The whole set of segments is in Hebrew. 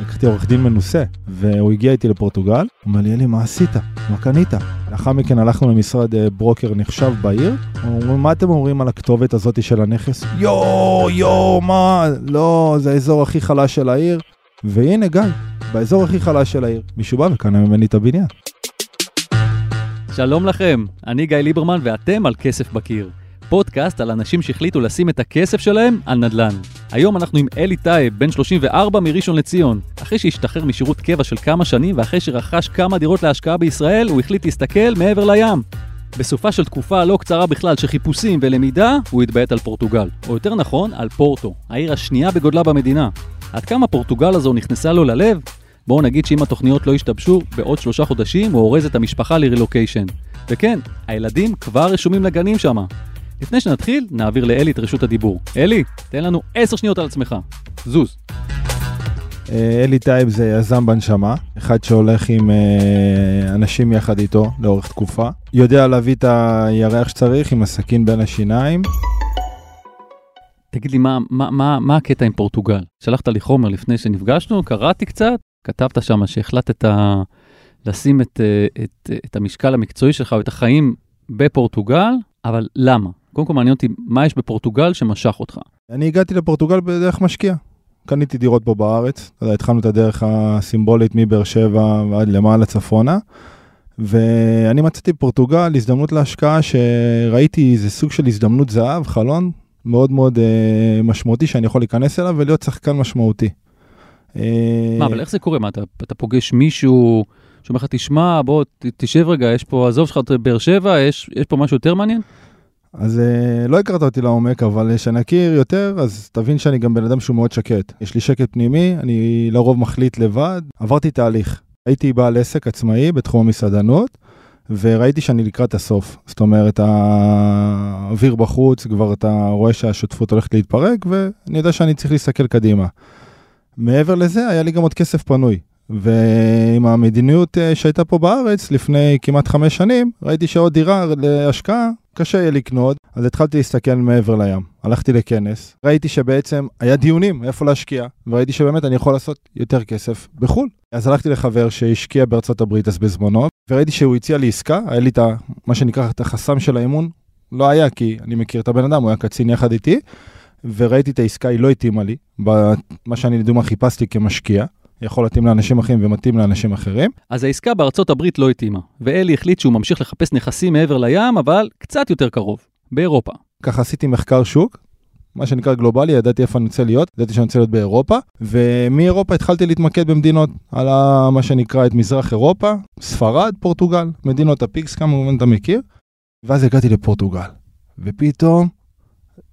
לקחתי עורך דין מנוסה, והוא הגיע איתי לפורטוגל, הוא אומר לי, אלי, מה עשית? מה קנית? לאחר מכן הלכנו למשרד אה, ברוקר נחשב בעיר, אומרים, מה אתם אומרים על הכתובת הזאת של הנכס? יואו, יואו, מה? לא, זה האזור הכי חלש של העיר. והנה גיא, באזור הכי חלש של העיר, מישהו בא וקנה ממני את הבניין. שלום לכם, אני גיא ליברמן ואתם על כסף בקיר. פודקאסט על אנשים שהחליטו לשים את הכסף שלהם על נדל"ן. היום אנחנו עם אלי טייב, בן 34 מראשון לציון. אחרי שהשתחרר משירות קבע של כמה שנים ואחרי שרכש כמה דירות להשקעה בישראל, הוא החליט להסתכל מעבר לים. בסופה של תקופה לא קצרה בכלל של חיפושים ולמידה, הוא התביית על פורטוגל. או יותר נכון, על פורטו, העיר השנייה בגודלה במדינה. עד כמה פורטוגל הזו נכנסה לו ללב? בואו נגיד שאם התוכניות לא ישתבשו, בעוד שלושה חודשים הוא אורז את המשפחה לרילוקיישן. וכן, הילדים כבר רשומים לגנים שמה. לפני שנתחיל, נעביר לאלי את רשות הדיבור. אלי, תן לנו עשר שניות על עצמך. זוז. אה, אלי טייב זה יזם בנשמה, אחד שהולך עם אה, אנשים יחד איתו לאורך תקופה. יודע להביא את הירח שצריך עם הסכין בין השיניים. תגיד לי, מה, מה, מה, מה הקטע עם פורטוגל? שלחת לי חומר לפני שנפגשנו, קראתי קצת, כתבת שם שהחלטת לשים את, אה, את, את המשקל המקצועי שלך ואת החיים בפורטוגל, אבל למה? קודם כל מעניין אותי, מה יש בפורטוגל שמשך אותך? אני הגעתי לפורטוגל בדרך משקיע. קניתי דירות פה בארץ, אתה יודע, התחלנו את הדרך הסימבולית מבאר שבע ועד למעלה צפונה, ואני מצאתי בפורטוגל הזדמנות להשקעה שראיתי איזה סוג של הזדמנות זהב, חלון מאוד מאוד אה, משמעותי שאני יכול להיכנס אליו ולהיות שחקן משמעותי. אה... מה, אבל איך זה קורה? מה, אתה, אתה פוגש מישהו שאומר לך, תשמע, בוא, תשב רגע, יש פה, עזוב שלך את באר שבע, יש, יש פה משהו יותר מעניין? אז uh, לא הכרת אותי לעומק, אבל כשנכיר יותר, אז תבין שאני גם בן אדם שהוא מאוד שקט. יש לי שקט פנימי, אני לרוב מחליט לבד. עברתי תהליך. הייתי בעל עסק עצמאי בתחום המסעדנות, וראיתי שאני לקראת הסוף. זאת אומרת, האוויר בחוץ, כבר אתה רואה שהשותפות הולכת להתפרק, ואני יודע שאני צריך להסתכל קדימה. מעבר לזה, היה לי גם עוד כסף פנוי. ועם המדיניות אה, שהייתה פה בארץ לפני כמעט חמש שנים, ראיתי שעוד דירה להשקעה קשה יהיה לקנות, אז התחלתי להסתכל מעבר לים. הלכתי לכנס, ראיתי שבעצם היה דיונים איפה להשקיע, וראיתי שבאמת אני יכול לעשות יותר כסף בחו"ל. אז הלכתי לחבר שהשקיע בארצות הברית אז בזמנו, וראיתי שהוא הציע לי עסקה, היה לי את מה שנקרא את החסם של האמון, לא היה כי אני מכיר את הבן אדם, הוא היה קצין יחד איתי, וראיתי את העסקה, היא לא התאימה לי, במה שאני לדוגמה חיפשתי כמשקיע. יכול להתאים לאנשים אחרים ומתאים לאנשים אחרים. אז העסקה בארצות הברית לא התאימה, ואלי החליט שהוא ממשיך לחפש נכסים מעבר לים, אבל קצת יותר קרוב, באירופה. ככה עשיתי מחקר שוק, מה שנקרא גלובלי, ידעתי איפה אני רוצה להיות, ידעתי שאני רוצה להיות באירופה, ומאירופה התחלתי להתמקד במדינות, על מה שנקרא את מזרח אירופה, ספרד, פורטוגל, מדינות הפיגס, כמובן אתה מכיר, ואז הגעתי לפורטוגל, ופתאום,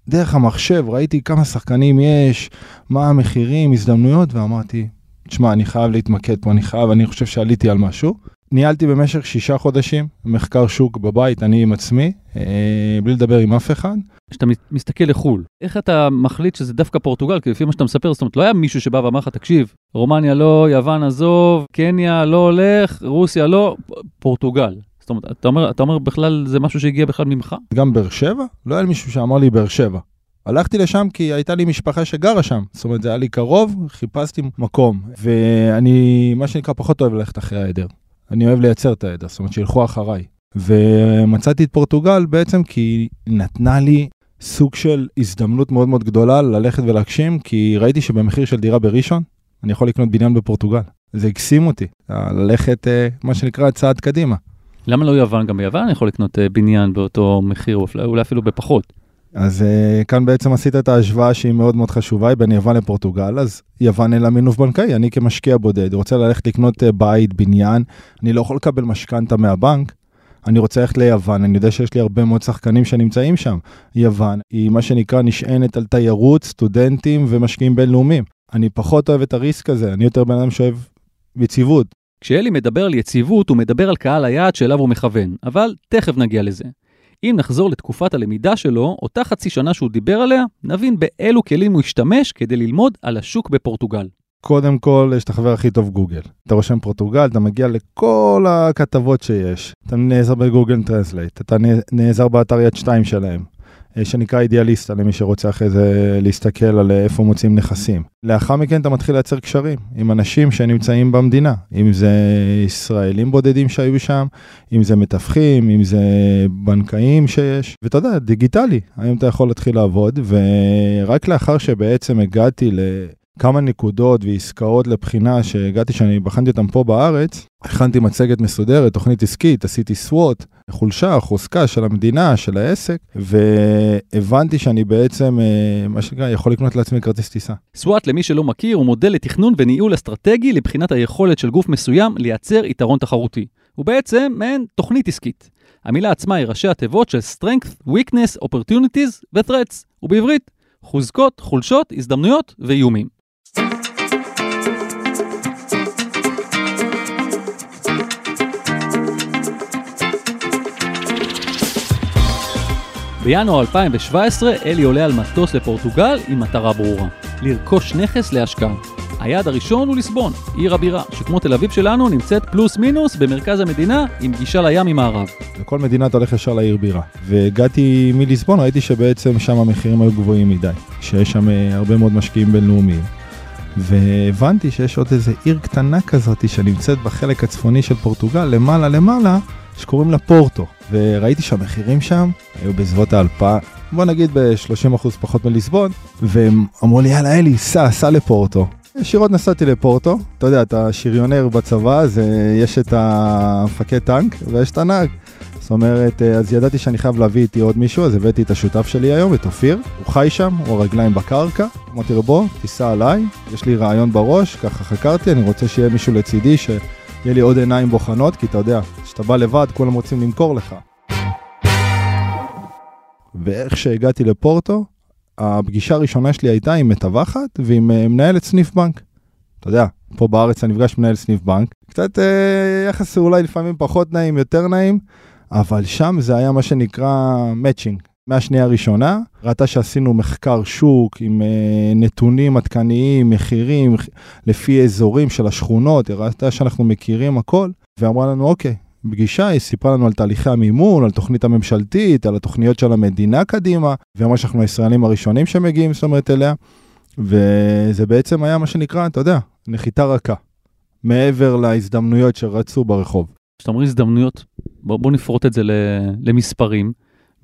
דרך המחשב ראיתי כמה שחקנים יש, מה המחירים, הזדמנויות, ואמרתי, תשמע, אני חייב להתמקד פה, אני חייב, אני חושב שעליתי על משהו. ניהלתי במשך שישה חודשים מחקר שוק בבית, אני עם עצמי, אה, בלי לדבר עם אף אחד. כשאתה מסתכל לחו"ל, איך אתה מחליט שזה דווקא פורטוגל? כי לפי מה שאתה מספר, זאת אומרת, לא היה מישהו שבא ואמר לך, תקשיב, רומניה לא, יוון עזוב, קניה לא הולך, רוסיה לא, פורטוגל. זאת אומרת, אתה אומר, אתה אומר בכלל, זה משהו שהגיע בכלל ממך? גם באר שבע? לא היה מישהו שאמר לי באר שבע. הלכתי לשם כי הייתה לי משפחה שגרה שם, זאת אומרת זה היה לי קרוב, חיפשתי מקום, ואני מה שנקרא פחות אוהב ללכת אחרי העדר, אני אוהב לייצר את העדר, זאת אומרת שילכו אחריי. ומצאתי את פורטוגל בעצם כי היא נתנה לי סוג של הזדמנות מאוד מאוד גדולה ללכת ולהגשים, כי ראיתי שבמחיר של דירה בראשון, אני יכול לקנות בניין בפורטוגל. זה הקסים אותי, ללכת אה, מה שנקרא צעד קדימה. למה לא יוון? גם ביוון אני יכול לקנות אה, בניין באותו מחיר, אולי אפילו בפחות. אז uh, כאן בעצם עשית את ההשוואה שהיא מאוד מאוד חשובה, היא בין יוון לפורטוגל, אז יוון אין לה מינוף בנקאי, אני כמשקיע בודד רוצה ללכת לקנות uh, בית, בניין, אני לא יכול לקבל משכנתה מהבנק, אני רוצה ללכת ליוון, אני יודע שיש לי הרבה מאוד שחקנים שנמצאים שם. יוון היא מה שנקרא נשענת על תיירות, סטודנטים ומשקיעים בינלאומיים. אני פחות אוהב את ה risk הזה, אני יותר בן אדם שאוהב יציבות. כשאלי מדבר על יציבות, הוא מדבר על קהל היעד שאליו הוא מכוון, אבל תכף נגיע לזה. אם נחזור לתקופת הלמידה שלו, אותה חצי שנה שהוא דיבר עליה, נבין באילו כלים הוא השתמש כדי ללמוד על השוק בפורטוגל. קודם כל, יש את החבר הכי טוב גוגל. אתה רושם פורטוגל, אתה מגיע לכל הכתבות שיש. אתה נעזר ב Google Translate, אתה נעזר באתר יד 2 שלהם. אה, שנקרא אידיאליסטה, למי שרוצה אחרי זה להסתכל על איפה מוצאים נכסים. לאחר מכן אתה מתחיל לייצר קשרים עם אנשים שנמצאים במדינה, אם זה ישראלים בודדים שהיו שם, אם זה מתווכים, אם זה בנקאים שיש, ואתה יודע, דיגיטלי, היום אתה יכול להתחיל לעבוד, ורק לאחר שבעצם הגעתי ל... כמה נקודות ועסקאות לבחינה שהגעתי שאני בחנתי אותם פה בארץ, הכנתי מצגת מסודרת, תוכנית עסקית, עשיתי סוואט, חולשה, חוזקה של המדינה, של העסק, והבנתי שאני בעצם, אה, מה שנקרא, יכול לקנות לעצמי כרטיס טיסה. סוואט, למי שלא מכיר, הוא מודל לתכנון וניהול אסטרטגי לבחינת היכולת של גוף מסוים לייצר יתרון תחרותי. הוא בעצם מעין תוכנית עסקית. המילה עצמה היא ראשי התיבות של Strength, Weakness, Opportunities ו-Threats, ובעברית, חוזקות, חולשות, הזדמנויות ואיומים. בינואר 2017 אלי עולה על מטוס לפורטוגל עם מטרה ברורה, לרכוש נכס להשקעה. היעד הראשון הוא ליסבון, עיר הבירה, שכמו תל אביב שלנו נמצאת פלוס מינוס במרכז המדינה עם גישה לים ממערב. בכל מדינה אתה הולך ישר לעיר בירה. והגעתי מליסבון, ראיתי שבעצם שם המחירים היו גבוהים מדי, שיש שם אה, הרבה מאוד משקיעים בינלאומיים. והבנתי שיש עוד איזה עיר קטנה כזאת שנמצאת בחלק הצפוני של פורטוגל, למעלה למעלה, שקוראים לה פורטו. וראיתי שהמחירים שם היו בסביבות האלפיים, בוא נגיד ב-30% פחות מליסבון, והם אמרו לי, יאללה אלי, סע, סע לפורטו. ישירות נסעתי לפורטו, אתה יודע, אתה שריונר בצבא, אז יש את המפקד טנק ויש את הנהג. זאת אומרת, אז ידעתי שאני חייב להביא איתי עוד מישהו, אז הבאתי את השותף שלי היום, את אופיר. הוא חי שם, הוא הרגליים בקרקע. אמרתי לו, בוא, תיסע עליי, יש לי רעיון בראש, ככה חקרתי, אני רוצה שיהיה מישהו לצידי, שיהיה לי עוד עיניים בוחנות, כי אתה יודע, כשאתה בא לבד, כולם רוצים למכור לך. ואיך שהגעתי לפורטו, הפגישה הראשונה שלי הייתה עם מתווכת ועם אה, מנהלת סניף בנק. אתה יודע, פה בארץ אתה נפגש מנהל סניף בנק, קצת אה, יחס אולי לפעמים פחות נעים, יותר נעים, אבל שם זה היה מה שנקרא מאצ'ינג. מהשנייה הראשונה, ראתה שעשינו מחקר שוק עם אה, נתונים עדכניים, מחירים, לפי אזורים של השכונות, ראתה שאנחנו מכירים הכל, ואמרה לנו, אוקיי, פגישה, היא סיפרה לנו על תהליכי המימון, על תוכנית הממשלתית, על התוכניות של המדינה קדימה, ואמרה שאנחנו הישראלים הראשונים שמגיעים, זאת אומרת, אליה, וזה בעצם היה מה שנקרא, אתה יודע, נחיתה רכה, מעבר להזדמנויות שרצו ברחוב. כשאתה אומר הזדמנויות, בוא, בוא נפרוט את זה למספרים,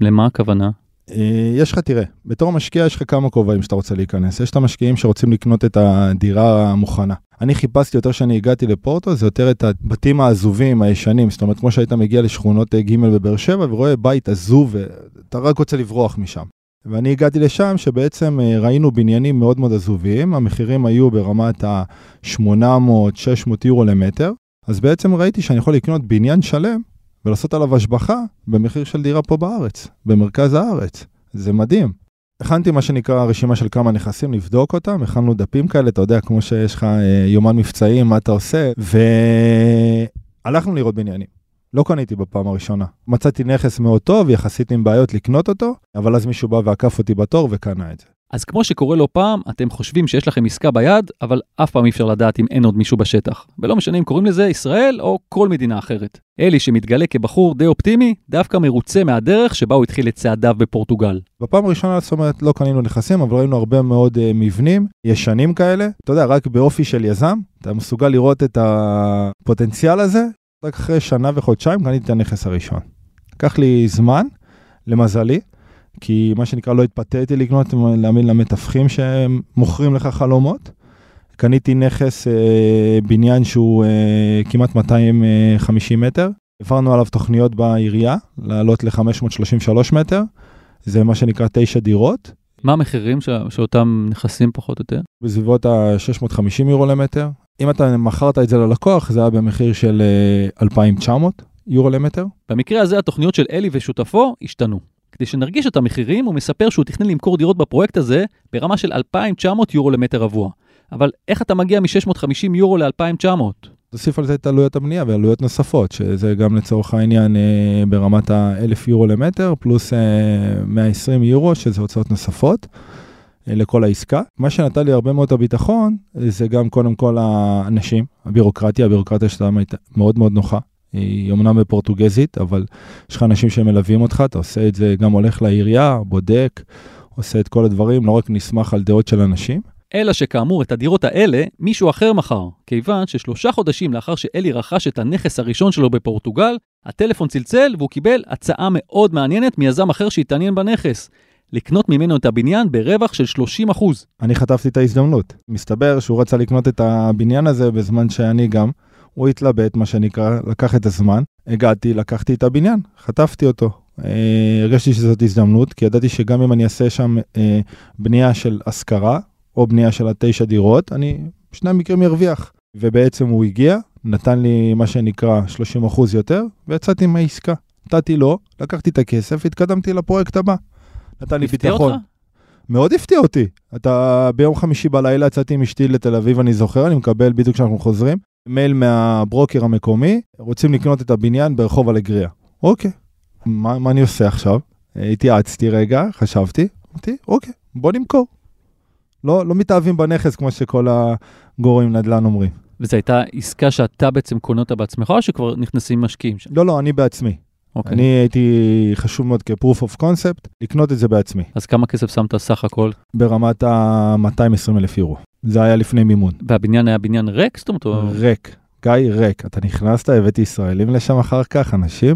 למה הכוונה? אה, יש לך, תראה, בתור משקיע יש לך כמה כובעים שאתה רוצה להיכנס. יש את המשקיעים שרוצים לקנות את הדירה המוכנה. אני חיפשתי יותר שאני הגעתי לפורטו, זה יותר את הבתים העזובים, הישנים. זאת אומרת, כמו שהיית מגיע לשכונות אה, ג' בבאר שבע ורואה בית עזוב, ואתה רק רוצה לברוח משם. ואני הגעתי לשם שבעצם אה, ראינו בניינים מאוד מאוד עזובים, המחירים היו ברמת ה-800-600 יורו למטר, אז בעצם ראיתי שאני יכול לקנות בניין שלם ולעשות עליו השבחה במחיר של דירה פה בארץ, במרכז הארץ. זה מדהים. הכנתי מה שנקרא רשימה של כמה נכסים, לבדוק אותם, הכנו דפים כאלה, אתה יודע, כמו שיש לך אה, יומן מבצעים, מה אתה עושה, והלכנו לראות בניינים. לא קניתי בפעם הראשונה. מצאתי נכס מאוד טוב, יחסית עם בעיות לקנות אותו, אבל אז מישהו בא ועקף אותי בתור וקנה את זה. אז כמו שקורה לא פעם, אתם חושבים שיש לכם עסקה ביד, אבל אף פעם אי אפשר לדעת אם אין עוד מישהו בשטח. ולא משנה אם קוראים לזה ישראל או כל מדינה אחרת. אלי, שמתגלה כבחור די אופטימי, דווקא מרוצה מהדרך שבה הוא התחיל את צעדיו בפורטוגל. בפעם הראשונה, זאת אומרת, לא קנינו נכסים, אבל ראינו הרבה מאוד uh, מבנים ישנים כאלה. אתה יודע, רק באופי של יזם, אתה מסוגל לראות את הפוטנציאל הזה. רק אחרי שנה וחודשיים קניתי את הנכס הראשון. לקח לי זמן, למזלי. כי מה שנקרא לא התפתיתי לקנות, להאמין למתווכים שמוכרים לך חלומות. קניתי נכס, אה, בניין שהוא אה, כמעט 250 מטר, העברנו עליו תוכניות בעירייה, לעלות ל-533 מטר, זה מה שנקרא תשע דירות. מה המחירים ש... שאותם נכסים פחות או יותר? בסביבות ה-650 יורו למטר. אם אתה מכרת את זה ללקוח, זה היה במחיר של 2,900 אה, יורו למטר. במקרה הזה התוכניות של אלי ושותפו השתנו. כדי שנרגיש את המחירים, הוא מספר שהוא תכנן למכור דירות בפרויקט הזה ברמה של 2,900 יורו למטר רבוע. אבל איך אתה מגיע מ-650 יורו ל-2,900? תוסיף על זה את עלויות הבנייה ועלויות נוספות, שזה גם לצורך העניין אה, ברמת ה-1,000 יורו למטר, פלוס אה, 120 יורו, שזה הוצאות נוספות אה, לכל העסקה. מה שנתן לי הרבה מאוד הביטחון, זה גם קודם כל האנשים, הבירוקרטיה, הבירוקרטיה שלהם הייתה מאוד מאוד נוחה. היא אמנם בפורטוגזית, אבל יש לך אנשים שמלווים אותך, אתה עושה את זה, גם הולך לעירייה, בודק, עושה את כל הדברים, לא רק נסמך על דעות של אנשים. אלא שכאמור, את הדירות האלה מישהו אחר מכר, כיוון ששלושה חודשים לאחר שאלי רכש את הנכס הראשון שלו בפורטוגל, הטלפון צלצל והוא קיבל הצעה מאוד מעניינת מיזם אחר שהתעניין בנכס. לקנות ממנו את הבניין ברווח של 30 אחוז. אני חטפתי את ההזדמנות. מסתבר שהוא רצה לקנות את הבניין הזה בזמן שאני גם. הוא התלבט, מה שנקרא, לקח את הזמן. הגעתי, לקחתי את הבניין, חטפתי אותו. אה, הרגשתי שזאת הזדמנות, כי ידעתי שגם אם אני אעשה שם אה, בנייה של השכרה, או בנייה של התשע דירות, אני בשני המקרים ארוויח. ובעצם הוא הגיע, נתן לי מה שנקרא 30% יותר, ויצאתי מהעסקה. נתתי לו, לקחתי את הכסף, התקדמתי לפרויקט הבא. נתן לי ביטחון. אותך? מאוד הפתיע אותי. אתה ביום חמישי בלילה יצאתי עם אשתי לתל אביב, אני זוכר, אני מקבל בדיוק כשאנחנו חוזרים, מייל מהברוקר המקומי, רוצים לקנות את הבניין ברחוב אלגריה. אוקיי, מה, מה אני עושה עכשיו? התייעצתי רגע, חשבתי, אמרתי, אוקיי, בוא נמכור. לא, לא מתאהבים בנכס כמו שכל הגורמים נדל"ן אומרים. וזו הייתה עסקה שאתה בעצם קונה אותה בעצמך, או שכבר נכנסים משקיעים שם? לא, לא, אני בעצמי. אוקיי. אני הייתי חשוב מאוד כ-proof of concept, לקנות את זה בעצמי, אז כמה כסף שמת סך הכל? ברמת ה-220 אלף יורו. זה היה לפני מימון. והבניין היה בניין ריק? זאת אומרת, ריק, גיא ריק. אתה נכנסת, הבאתי ישראלים לשם אחר כך, אנשים.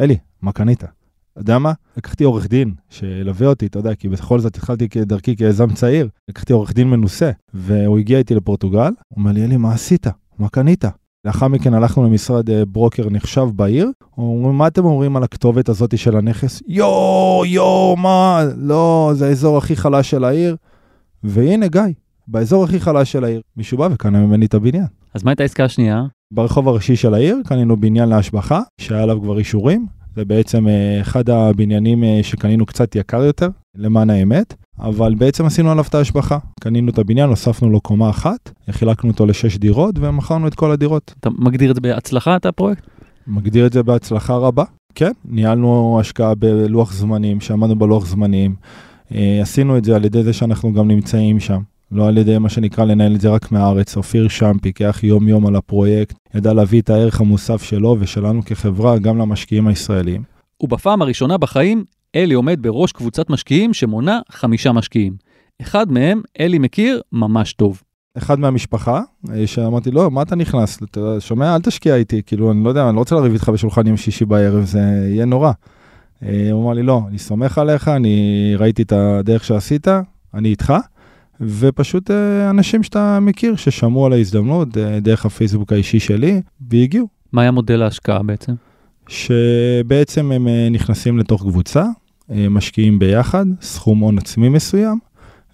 אלי, מה קנית? אתה יודע מה? לקחתי עורך דין שילווה אותי, אתה יודע, כי בכל זאת התחלתי כדרכי כיזם צעיר. לקחתי עורך דין מנוסה, והוא הגיע איתי לפורטוגל, הוא אומר לי, אלי, מה עשית? מה קנית? לאחר מכן הלכנו למשרד אה, ברוקר נחשב בעיר, אומרים, מה אתם אומרים על הכתובת הזאת של הנכס? יואו, יואו, מה? לא, זה האזור הכי חלש של העיר. והנה, גיא, באזור הכי חלש של העיר, מישהו בא וקנה ממני את הבניין. אז מה הייתה העסקה השנייה? ברחוב הראשי של העיר קנינו בניין להשבחה, שהיה עליו כבר אישורים. זה בעצם אה, אחד הבניינים אה, שקנינו קצת יקר יותר, למען האמת, אבל בעצם עשינו עליו את ההשבחה. קנינו את הבניין, הוספנו לו קומה אחת, חילקנו אותו לשש דירות ומכרנו את כל הדירות. אתה מגדיר את זה בהצלחה, את הפרויקט? מגדיר את זה בהצלחה רבה. כן, ניהלנו השקעה בלוח זמנים, שעמדנו בלוח זמנים. אה, עשינו את זה על ידי זה שאנחנו גם נמצאים שם. לא על ידי מה שנקרא לנהל את זה רק מהארץ. אופיר שם פיקח יום יום על הפרויקט, ידע להביא את הערך המוסף שלו ושלנו כחברה גם למשקיעים הישראלים. ובפעם הראשונה בחיים, אלי עומד בראש קבוצת משקיעים שמונה חמישה משקיעים. אחד מהם, אלי מכיר ממש טוב. אחד מהמשפחה, אה, שאמרתי לו, מה אתה נכנס? אתה שומע, אל תשקיע איתי, כאילו, אני לא יודע, אני לא רוצה לריב איתך בשולחן יום שישי בערב, זה יהיה נורא. אה, הוא אמר לי, לא, אני סומך עליך, אני ראיתי את הדרך שעשית, אני איתך, ופשוט אה, אנשים שאתה מכיר, ששמעו על ההזדמנות אה, דרך הפייסבוק האישי שלי, והגיעו. מה היה מודל ההשקעה בעצם? שבעצם הם אה, נכנסים לתוך קבוצה, משקיעים ביחד, סכום הון עצמי מסוים,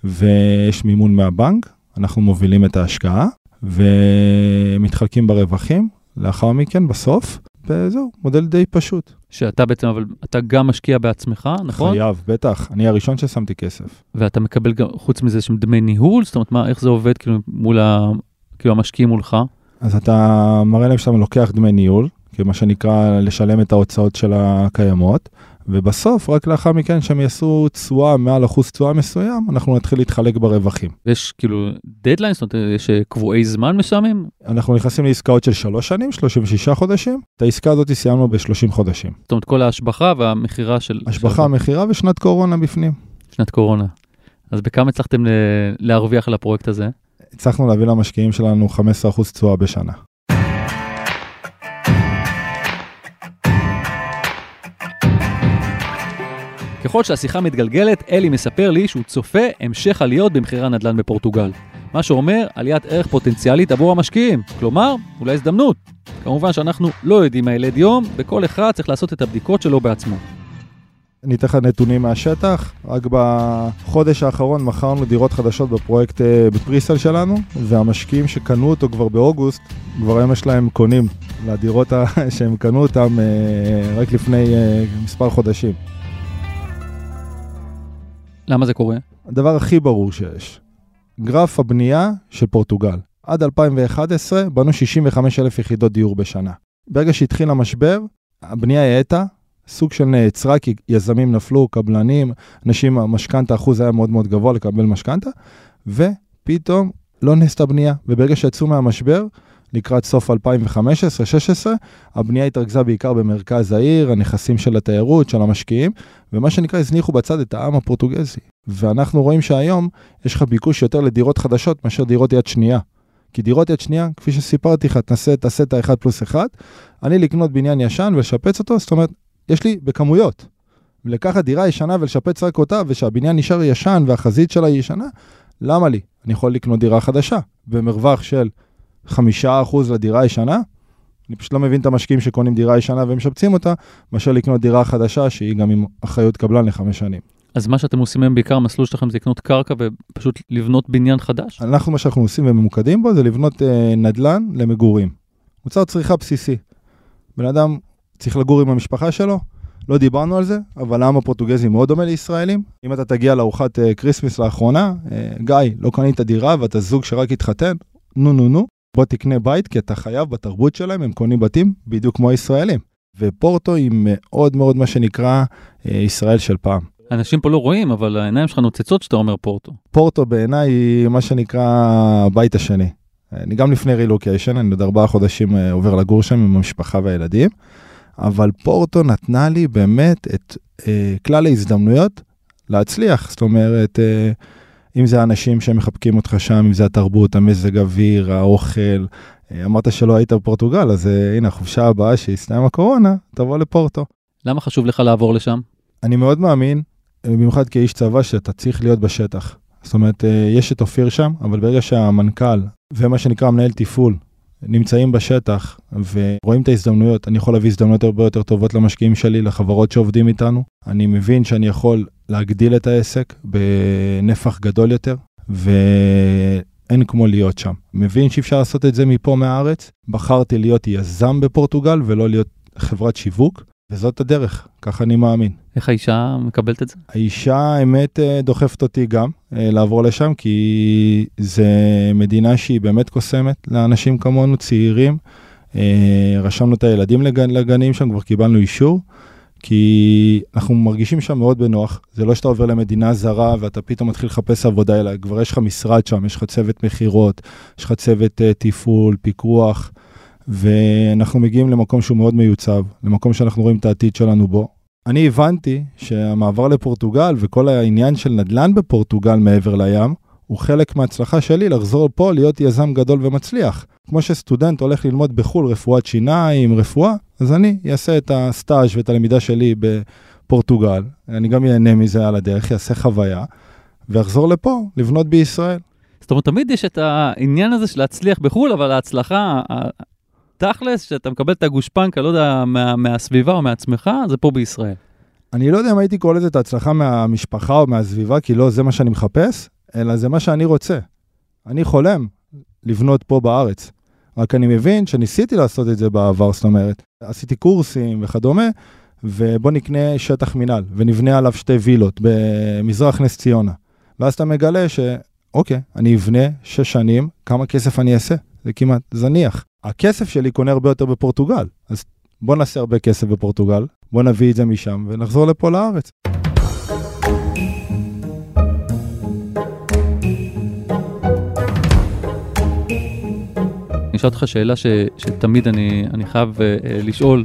ויש מימון מהבנק, אנחנו מובילים את ההשקעה, ומתחלקים ברווחים, לאחר מכן, בסוף, וזהו, מודל די פשוט. שאתה בעצם, אבל אתה גם משקיע בעצמך, נכון? חייב, בטח, אני הראשון ששמתי כסף. ואתה מקבל גם, חוץ מזה, שם דמי ניהול? זאת אומרת, מה, איך זה עובד כאילו מול ה... כאילו המשקיעים מולך? אז אתה מראה להם שאתה לוקח דמי ניהול, כמה שנקרא לשלם את ההוצאות של הקיימות, ובסוף, רק לאחר מכן שהם יעשו תשואה מעל אחוז תשואה מסוים, אנחנו נתחיל להתחלק ברווחים. יש כאילו דדליין, זאת אומרת, יש אה, קבועי זמן מסוימים? אנחנו נכנסים לעסקאות של שלוש שנים, 36 חודשים, את העסקה הזאת סיימנו ב-30 חודשים. זאת אומרת, כל ההשבחה והמכירה של... השבחה, של מכירה ושנת קורונה בפנים. שנת קורונה. אז בכמה הצלחתם ל- להרוויח על הפרויקט הזה? הצלחנו להביא למשקיעים שלנו 15% תשואה בשנה. ככל שהשיחה מתגלגלת, אלי מספר לי שהוא צופה המשך עליות במחירי הנדל"ן בפורטוגל. מה שאומר עליית ערך פוטנציאלית עבור המשקיעים, כלומר, אולי הזדמנות. כמובן שאנחנו לא יודעים מה ילד יום, וכל אחד צריך לעשות את הבדיקות שלו בעצמו. אני אתן לך נתונים מהשטח, רק בחודש האחרון מכרנו דירות חדשות בפרויקט אה, בפריסל שלנו, והמשקיעים שקנו אותו כבר באוגוסט, כבר היום יש להם קונים לדירות שהם קנו אותם אה, רק לפני אה, מספר חודשים. למה זה קורה? הדבר הכי ברור שיש, גרף הבנייה של פורטוגל. עד 2011 בנו 65 אלף יחידות דיור בשנה. ברגע שהתחיל המשבר, הבנייה האטה, סוג של נעצרה, כי יזמים נפלו, קבלנים, אנשים, המשכנתה, האחוז היה מאוד מאוד גבוה לקבל משכנתה, ופתאום לא נעשתה בנייה. וברגע שיצאו מהמשבר, לקראת סוף 2015-2016, הבנייה התרכזה בעיקר במרכז העיר, הנכסים של התיירות, של המשקיעים, ומה שנקרא הזניחו בצד את העם הפורטוגזי. ואנחנו רואים שהיום יש לך ביקוש יותר לדירות חדשות מאשר דירות יד שנייה. כי דירות יד שנייה, כפי שסיפרתי לך, תעשה, תעשה את ה-1 פלוס 1, אני לקנות בניין ישן ולשפץ אותו, זאת אומרת, יש לי בכמויות. לקחת דירה ישנה ולשפץ רק אותה, ושהבניין נשאר ישן והחזית שלה היא ישנה, למה לי? אני יכול לקנות דירה חדשה במרווח של 5% לדירה הישנה. אני פשוט לא מבין את המשקיעים שקונים דירה ישנה ומשפצים אותה, מאשר לקנות דירה חדשה שהיא גם עם אחריות קבלן לחמש שנים. אז מה שאתם עושים היום בעיקר, המסלול שלכם זה לקנות קרקע ופשוט לבנות בניין חדש? אנחנו, מה שאנחנו עושים וממוקדים בו זה לבנות אה, נדל"ן למגורים. מוצר צריכה בסיסי. בן אדם צריך לגור עם המשפחה שלו, לא דיברנו על זה, אבל העם הפורטוגזי מאוד דומה לישראלים. אם אתה תגיע לארוחת אה, כריסמס לאחרונה, אה, גיא, לא קנית דירה ואתה זוג שרק התחתן, נו נו נו, בוא תקנה בית, כי אתה חייב בתרבות שלהם, הם קונים בתים בדיוק כמו הישראלים. ופורטו היא מאוד מאוד מה שנקרא uh, ישראל של פעם. אנשים פה לא רואים, אבל העיניים שלך נוצצות כשאתה אומר פורטו. פורטו בעיניי היא מה שנקרא הבית השני. אני גם לפני רילוקיישן, אני עוד ארבעה חודשים עובר לגור שם עם המשפחה והילדים. אבל פורטו נתנה לי באמת את אה, כלל ההזדמנויות להצליח. זאת אומרת, אה, אם זה האנשים שמחבקים אותך שם, אם זה התרבות, המזג אוויר, האוכל. אה, אמרת שלא היית בפורטוגל, אז אה, הנה, החופשה הבאה שהסתיים הקורונה, תבוא לפורטו. למה חשוב לך לעבור לשם? אני מאוד מאמין, במיוחד כאיש צבא, שאתה צריך להיות בשטח. זאת אומרת, אה, יש את אופיר שם, אבל ברגע שהמנכ"ל ומה שנקרא מנהל תפעול נמצאים בשטח ורואים את ההזדמנויות, אני יכול להביא הזדמנויות הרבה יותר טובות למשקיעים שלי, לחברות שעובדים איתנו. אני מבין שאני יכול להגדיל את העסק בנפח גדול יותר, ואין כמו להיות שם. מבין שאי אפשר לעשות את זה מפה מהארץ. בחרתי להיות יזם בפורטוגל ולא להיות חברת שיווק, וזאת הדרך, ככה אני מאמין. איך האישה מקבלת את זה? האישה, האמת, אה, דוחפת אותי גם אה, לעבור לשם, כי זה מדינה שהיא באמת קוסמת לאנשים כמונו, צעירים. אה, רשמנו את הילדים לגנים שם, כבר קיבלנו אישור, כי אנחנו מרגישים שם מאוד בנוח. זה לא שאתה עובר למדינה זרה ואתה פתאום מתחיל לחפש עבודה, אלא כבר יש לך משרד שם, יש לך צוות מכירות, יש לך צוות תפעול, פיקוח. ואנחנו מגיעים למקום שהוא מאוד מיוצב, למקום שאנחנו רואים את העתיד שלנו בו. אני הבנתי שהמעבר לפורטוגל וכל העניין של נדל"ן בפורטוגל מעבר לים, הוא חלק מההצלחה שלי לחזור פה להיות יזם גדול ומצליח. כמו שסטודנט הולך ללמוד בחו"ל רפואת שיניים, רפואה, אז אני אעשה את הסטאז' ואת הלמידה שלי בפורטוגל, אני גם ייהנה מזה על הדרך, אעשה חוויה, ואחזור לפה לבנות בישראל. זאת אומרת, תמיד יש את העניין הזה של להצליח בחו"ל, אבל ההצלחה תכלס, שאתה מקבל את הגושפנקה, לא יודע, מה, מהסביבה או מעצמך, זה פה בישראל. אני לא יודע אם הייתי קורא לזה את ההצלחה מהמשפחה או מהסביבה, כי לא זה מה שאני מחפש, אלא זה מה שאני רוצה. אני חולם לבנות פה בארץ. רק אני מבין שניסיתי לעשות את זה בעבר, זאת אומרת, עשיתי קורסים וכדומה, ובוא נקנה שטח מינהל, ונבנה עליו שתי וילות במזרח נס ציונה. ואז אתה מגלה שאוקיי, אני אבנה שש שנים, כמה כסף אני אעשה? זה כמעט זניח. הכסף שלי קונה הרבה יותר בפורטוגל, אז בוא נעשה הרבה כסף בפורטוגל, בוא נביא את זה משם ונחזור לפה לארץ. אני אשאל אותך שאלה ש, שתמיד אני, אני חייב uh, לשאול,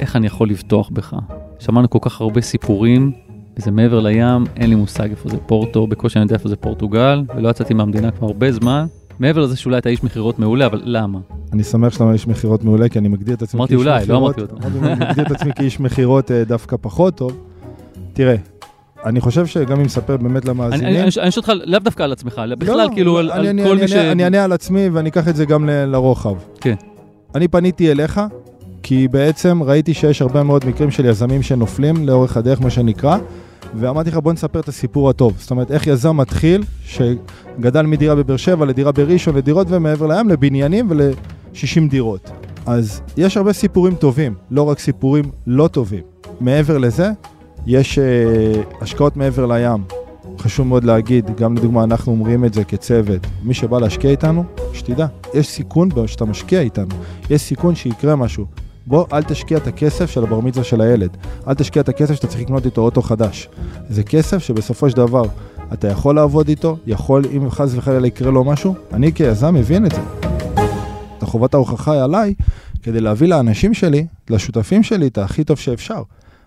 איך אני יכול לבטוח בך? שמענו כל כך הרבה סיפורים, וזה מעבר לים, אין לי מושג איפה זה פורטו, בקושי אני יודע איפה זה פורטוגל, ולא יצאתי מהמדינה כבר הרבה זמן, מעבר לזה שאולי אתה איש מכירות מעולה, אבל למה? אני שמח שאתה איש מכירות מעולה, כי אני מגדיר את עצמי כאיש מכירות. אמרתי אולי, לא אמרתי אותו. אני מגדיר את עצמי כאיש מכירות אה, דווקא פחות טוב. תראה, אני חושב שגם אם נספר באמת למאזינים... אני אשאל אותך לאו דווקא על עצמך, אלא בכלל, לא, כאילו, על כל מי ש... אני אענה על עצמי ואני אקח את זה גם לרוחב. כן. אני פניתי אליך, כי בעצם ראיתי שיש הרבה מאוד מקרים של יזמים שנופלים לאורך הדרך, מה שנקרא, ואמרתי לך, בוא נספר את הסיפור הטוב. זאת אומרת, איך יזם מתחיל, שגדל מדירה בבאר שבע לדירה בראשון, לדירות ומעבר לים, לבניינים ול-60 דירות. אז יש הרבה סיפורים טובים, לא רק סיפורים לא טובים. מעבר לזה, יש uh, השקעות מעבר לים. חשוב מאוד להגיד, גם לדוגמה אנחנו אומרים את זה כצוות, מי שבא להשקיע איתנו, שתדע, יש סיכון שאתה משקיע איתנו, יש סיכון שיקרה משהו. בוא, אל תשקיע את הכסף של הבר מצווה של הילד. אל תשקיע את הכסף שאתה צריך לקנות איתו אוטו חדש. זה כסף שבסופו של דבר אתה יכול לעבוד איתו, יכול, אם חס וחלילה יקרה לו משהו, אני כיזם מבין את זה. אתה חובת ההוכחה היא עליי, כדי להביא לאנשים שלי, לשותפים שלי, את הכי טוב שאפשר.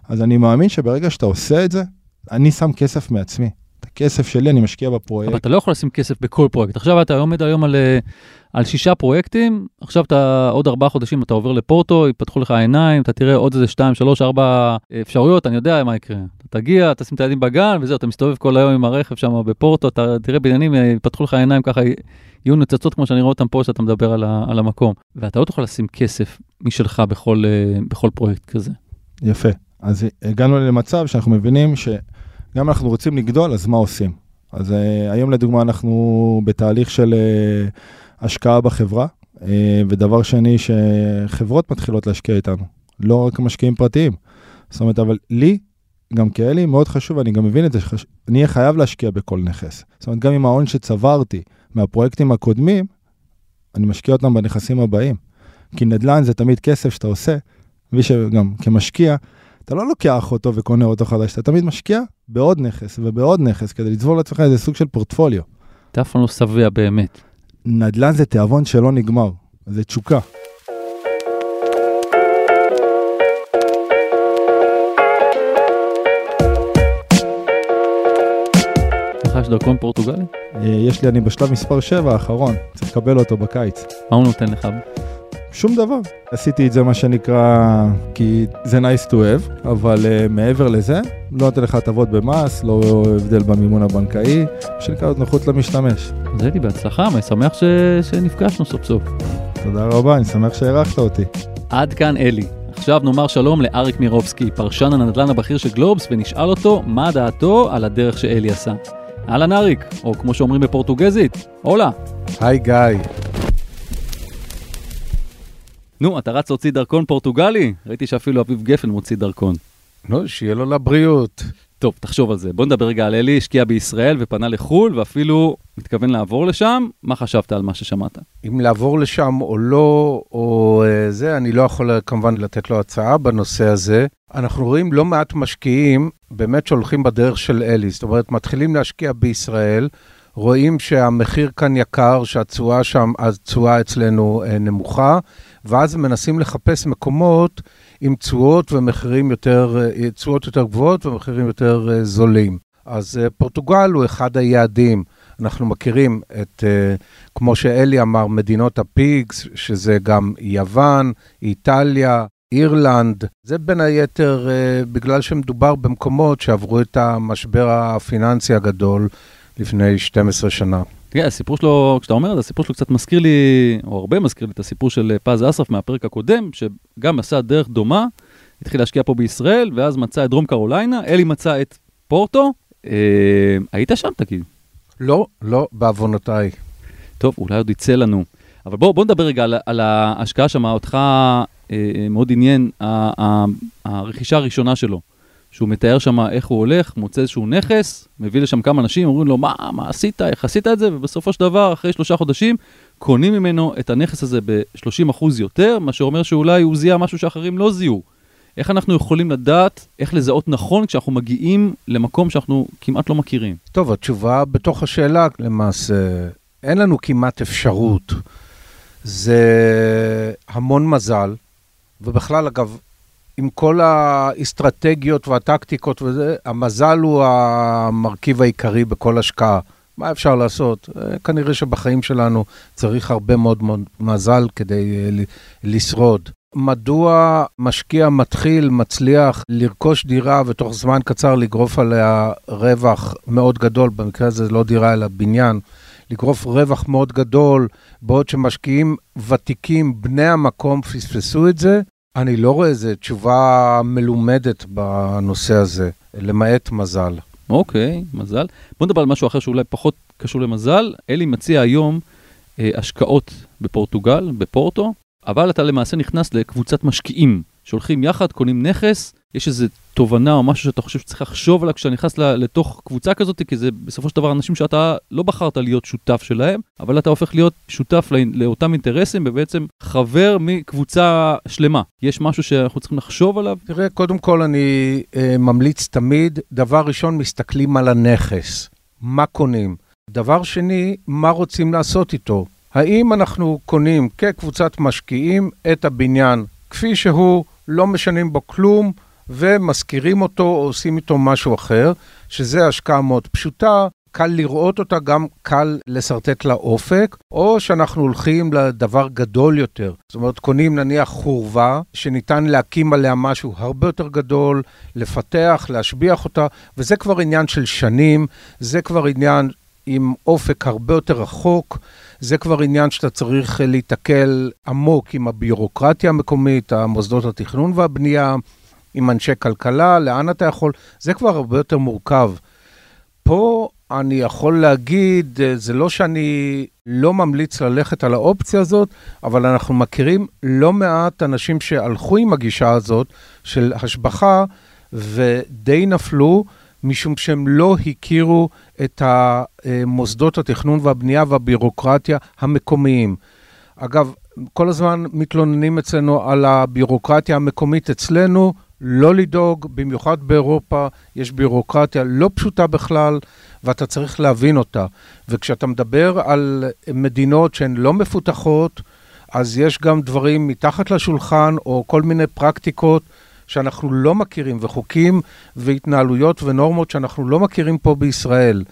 אז אני מאמין שברגע שאתה עושה את זה, אני שם כסף מעצמי. את הכסף שלי אני משקיע בפרויקט. אבל אתה לא יכול לשים כסף בכל פרויקט. עכשיו אתה עומד היום על, אה, על שישה פרויקטים, עכשיו אתה עוד ארבעה חודשים אתה עובר לפורטו, יפתחו לך העיניים, אתה תראה עוד איזה שתיים, שלוש, ארבע אפשרויות, אני יודע מה יקרה. אתה תגיע, תשים את הילדים בגן וזהו, אתה מסתובב כל היום עם הרכב שם בפורטו, אתה תראה בניינים, אה, יפתחו לך העיניים ככה, יהיו נצצות כמו שאני רואה אותם פה, שאתה מדבר על, ה, על המקום. ואתה לא תוכל לשים כסף משלך בכל, אה, בכל פרויקט כזה. יפה. אז הגענו למצב שאנחנו מבינים שגם אנחנו רוצים לגדול, אז מה עושים? אז uh, היום לדוגמה אנחנו בתהליך של uh, השקעה בחברה, uh, ודבר שני שחברות מתחילות להשקיע איתנו, לא רק משקיעים פרטיים. זאת אומרת, אבל לי, גם כאלי, מאוד חשוב, אני גם מבין את זה, שאני אהיה חייב להשקיע בכל נכס. זאת אומרת, גם עם ההון שצברתי מהפרויקטים הקודמים, אני משקיע אותם בנכסים הבאים. כי נדל"ן זה תמיד כסף שאתה עושה, ושגם כמשקיע, אתה לא לוקח אותו וקונה אותו חדש, אתה תמיד משקיע בעוד נכס ובעוד נכס כדי לצבור לעצמך איזה סוג של פורטפוליו. אתה אף פעם לא שבע באמת. נדל"ן זה תיאבון שלא נגמר, זה תשוקה. לך יש דרכון פורטוגלי? אה, יש לי, אני בשלב מספר 7 האחרון, צריך לקבל אותו בקיץ. מה הוא נותן לך? שום דבר. עשיתי את זה מה שנקרא, כי זה nice to have, אבל uh, מעבר לזה, לא נותן לך הטבות במס, לא הבדל במימון הבנקאי, שנקרא עוד נוחות למשתמש. אז הייתי בהצלחה, אני שמח ש... שנפגשנו סוף סוף. תודה רבה, אני שמח שהערכת אותי. עד כאן אלי. עכשיו נאמר שלום לאריק מירובסקי, פרשן הנדל"ן הבכיר של גלובס, ונשאל אותו מה דעתו על הדרך שאלי עשה. אהלן אריק, או כמו שאומרים בפורטוגזית, הולה. היי גיא. נו, אתה רץ להוציא דרכון פורטוגלי? ראיתי שאפילו אביב גפן מוציא דרכון. נו, שיהיה לו לבריאות. טוב, תחשוב על זה. בוא נדבר רגע על אלי, השקיע בישראל ופנה לחו"ל, ואפילו מתכוון לעבור לשם. מה חשבת על מה ששמעת? אם לעבור לשם או לא, או uh, זה, אני לא יכול כמובן לתת לו הצעה בנושא הזה. אנחנו רואים לא מעט משקיעים באמת שהולכים בדרך של אלי. זאת אומרת, מתחילים להשקיע בישראל, רואים שהמחיר כאן יקר, שהתשואה שם, התשואה אצלנו uh, נמוכה, ואז מנסים לחפש מקומות עם תשואות ומחירים יותר, אה, תשואות יותר גבוהות ומחירים יותר אה, זולים. אז אה, פורטוגל הוא אחד היעדים. אנחנו מכירים את, כמו שאלי אמר, מדינות הפיגס, שזה גם יוון, איטליה, אירלנד. זה בין היתר בגלל שמדובר במקומות שעברו את המשבר הפיננסי הגדול לפני 12 שנה. תראה, הסיפור שלו, כשאתה אומר את זה, הסיפור שלו קצת מזכיר לי, או הרבה מזכיר לי את הסיפור של אה, פז אסרף מהפרק הקודם, שגם עשה דרך דומה, התחיל להשקיע פה בישראל, ואז מצא את דרום קרוליינה, אלי מצא את פורטו. אה, היית שם, תגיד. לא, לא, בעוונותיי. טוב, אולי עוד יצא לנו. אבל בואו בוא נדבר רגע על, על ההשקעה שם, אותך אה, מאוד עניין, הרכישה הראשונה שלו. שהוא מתאר שם איך הוא הולך, מוצא איזשהו נכס, מביא לשם כמה אנשים, אומרים לו, מה, מה עשית, איך עשית את זה, ובסופו של דבר, אחרי שלושה חודשים, קונים ממנו את הנכס הזה ב-30% יותר, מה שאומר שאולי הוא זיהה משהו שאחרים לא זיהו. איך אנחנו יכולים לדעת איך לזהות נכון כשאנחנו מגיעים למקום שאנחנו כמעט לא מכירים? טוב, התשובה בתוך השאלה למעשה, אין לנו כמעט אפשרות. זה המון מזל, ובכלל, אגב, עם כל האסטרטגיות והטקטיקות וזה, המזל הוא המרכיב העיקרי בכל השקעה. מה אפשר לעשות? אה, כנראה שבחיים שלנו צריך הרבה מאוד מזל כדי אה, לשרוד. מדוע משקיע מתחיל, מצליח לרכוש דירה ותוך זמן קצר לגרוף עליה רווח מאוד גדול, במקרה הזה לא דירה אלא בניין, לגרוף רווח מאוד גדול, בעוד שמשקיעים ותיקים, בני המקום, פספסו את זה, אני לא רואה איזה תשובה מלומדת בנושא הזה, למעט מזל. אוקיי, מזל. בוא נדבר על משהו אחר שאולי פחות קשור למזל. אלי מציע היום אה, השקעות בפורטוגל, בפורטו, אבל אתה למעשה נכנס לקבוצת משקיעים שהולכים יחד, קונים נכס, יש איזו תובנה או משהו שאתה חושב שצריך לחשוב עליו כשאתה נכנס לתוך קבוצה כזאת, כי זה בסופו של דבר אנשים שאתה לא בחרת להיות שותף שלהם, אבל אתה הופך להיות שותף לאותם אינטרסים ובעצם חבר מקבוצה שלמה. יש משהו שאנחנו צריכים לחשוב עליו? תראה, קודם כל אני אה, ממליץ תמיד, דבר ראשון, מסתכלים על הנכס. מה קונים? דבר שני, מה רוצים לעשות איתו? האם אנחנו קונים כקבוצת משקיעים את הבניין כפי שהוא, לא משנים בו כלום, ומשכירים אותו או עושים איתו משהו אחר, שזה השקעה מאוד פשוטה, קל לראות אותה, גם קל לשרטט לה אופק, או שאנחנו הולכים לדבר גדול יותר. זאת אומרת, קונים נניח חורבה, שניתן להקים עליה משהו הרבה יותר גדול, לפתח, להשביח אותה, וזה כבר עניין של שנים, זה כבר עניין עם אופק הרבה יותר רחוק. זה כבר עניין שאתה צריך להיתקל עמוק עם הביורוקרטיה המקומית, המוסדות התכנון והבנייה, עם אנשי כלכלה, לאן אתה יכול, זה כבר הרבה יותר מורכב. פה אני יכול להגיד, זה לא שאני לא ממליץ ללכת על האופציה הזאת, אבל אנחנו מכירים לא מעט אנשים שהלכו עם הגישה הזאת של השבחה ודי נפלו. משום שהם לא הכירו את מוסדות התכנון והבנייה והבירוקרטיה המקומיים. אגב, כל הזמן מתלוננים אצלנו על הבירוקרטיה המקומית אצלנו, לא לדאוג, במיוחד באירופה יש בירוקרטיה לא פשוטה בכלל, ואתה צריך להבין אותה. וכשאתה מדבר על מדינות שהן לא מפותחות, אז יש גם דברים מתחת לשולחן, או כל מיני פרקטיקות שאנחנו לא מכירים, וחוקים והתנהלויות ונורמות שאנחנו לא מכירים פה בישראל.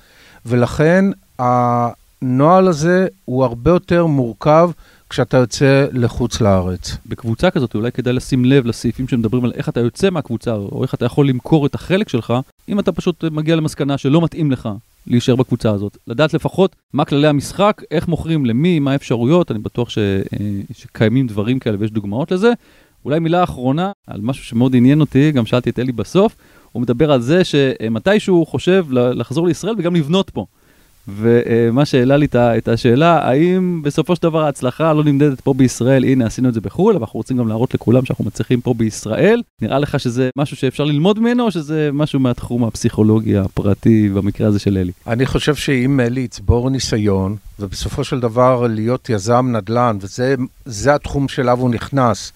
ולכן הנוהל הזה הוא הרבה יותר מורכב כשאתה יוצא לחוץ לארץ. בקבוצה כזאת אולי כדאי לשים לב לסעיפים שמדברים על איך אתה יוצא מהקבוצה, או איך אתה יכול למכור את החלק שלך, אם אתה פשוט מגיע למסקנה שלא מתאים לך להישאר בקבוצה הזאת. לדעת לפחות מה כללי המשחק, איך מוכרים למי, מה האפשרויות, אני בטוח ש, אה, שקיימים דברים כאלה ויש דוגמאות לזה. אולי מילה אחרונה על משהו שמאוד עניין אותי, גם שאלתי את אלי בסוף, הוא מדבר על זה שמתישהו הוא חושב לחזור לישראל וגם לבנות פה. ומה שהעלה לי את השאלה, האם בסופו של דבר ההצלחה לא נמדדת פה בישראל, הנה עשינו את זה בחו"ל, אבל אנחנו רוצים גם להראות לכולם שאנחנו מצליחים פה בישראל. נראה לך שזה משהו שאפשר ללמוד ממנו, או שזה משהו מהתחום הפסיכולוגי הפרטי, במקרה הזה של אלי? אני חושב שאם אלי יצבור ניסיון, ובסופו של דבר להיות יזם נדל"ן, וזה התחום שאליו הוא נכנס,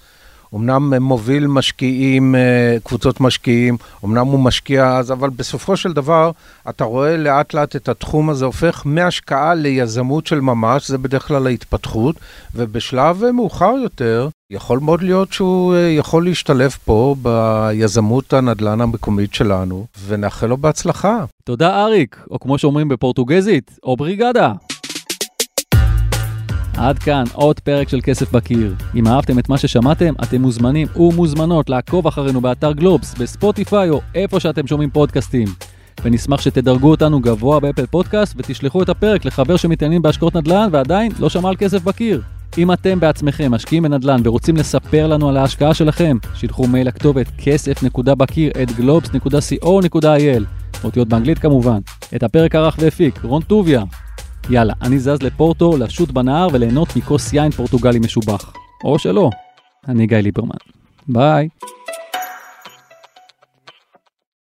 אמנם מוביל משקיעים, אה, קבוצות משקיעים, אמנם הוא משקיע אז, אבל בסופו של דבר אתה רואה לאט לאט את התחום הזה הופך מהשקעה ליזמות של ממש, זה בדרך כלל ההתפתחות, ובשלב מאוחר יותר, יכול מאוד להיות שהוא אה, יכול להשתלב פה ביזמות הנדל"ן המקומית שלנו, ונאחל לו בהצלחה. תודה אריק, או כמו שאומרים בפורטוגזית, או בריגדה. עד כאן עוד פרק של כסף בקיר. אם אהבתם את מה ששמעתם, אתם מוזמנים ומוזמנות לעקוב אחרינו באתר גלובס, ב Spotify או איפה שאתם שומעים פודקאסטים. ונשמח שתדרגו אותנו גבוה ב Apple Podcast ותשלחו את הפרק לחבר שמתעניין בהשקעות נדל"ן ועדיין לא שמע על כסף בקיר. אם אתם בעצמכם משקיעים בנדל"ן ורוצים לספר לנו על ההשקעה שלכם, שילחו מייל לכתובת כסף.בקיר at globes.co.il, אותיות באנגלית כמובן. את הפרק ערך והפיק רון טוביה, יאללה, אני זז לפורטו, לשוט בנהר וליהנות מכוס יין פורטוגלי משובח. או שלא. אני גיא ליברמן. ביי.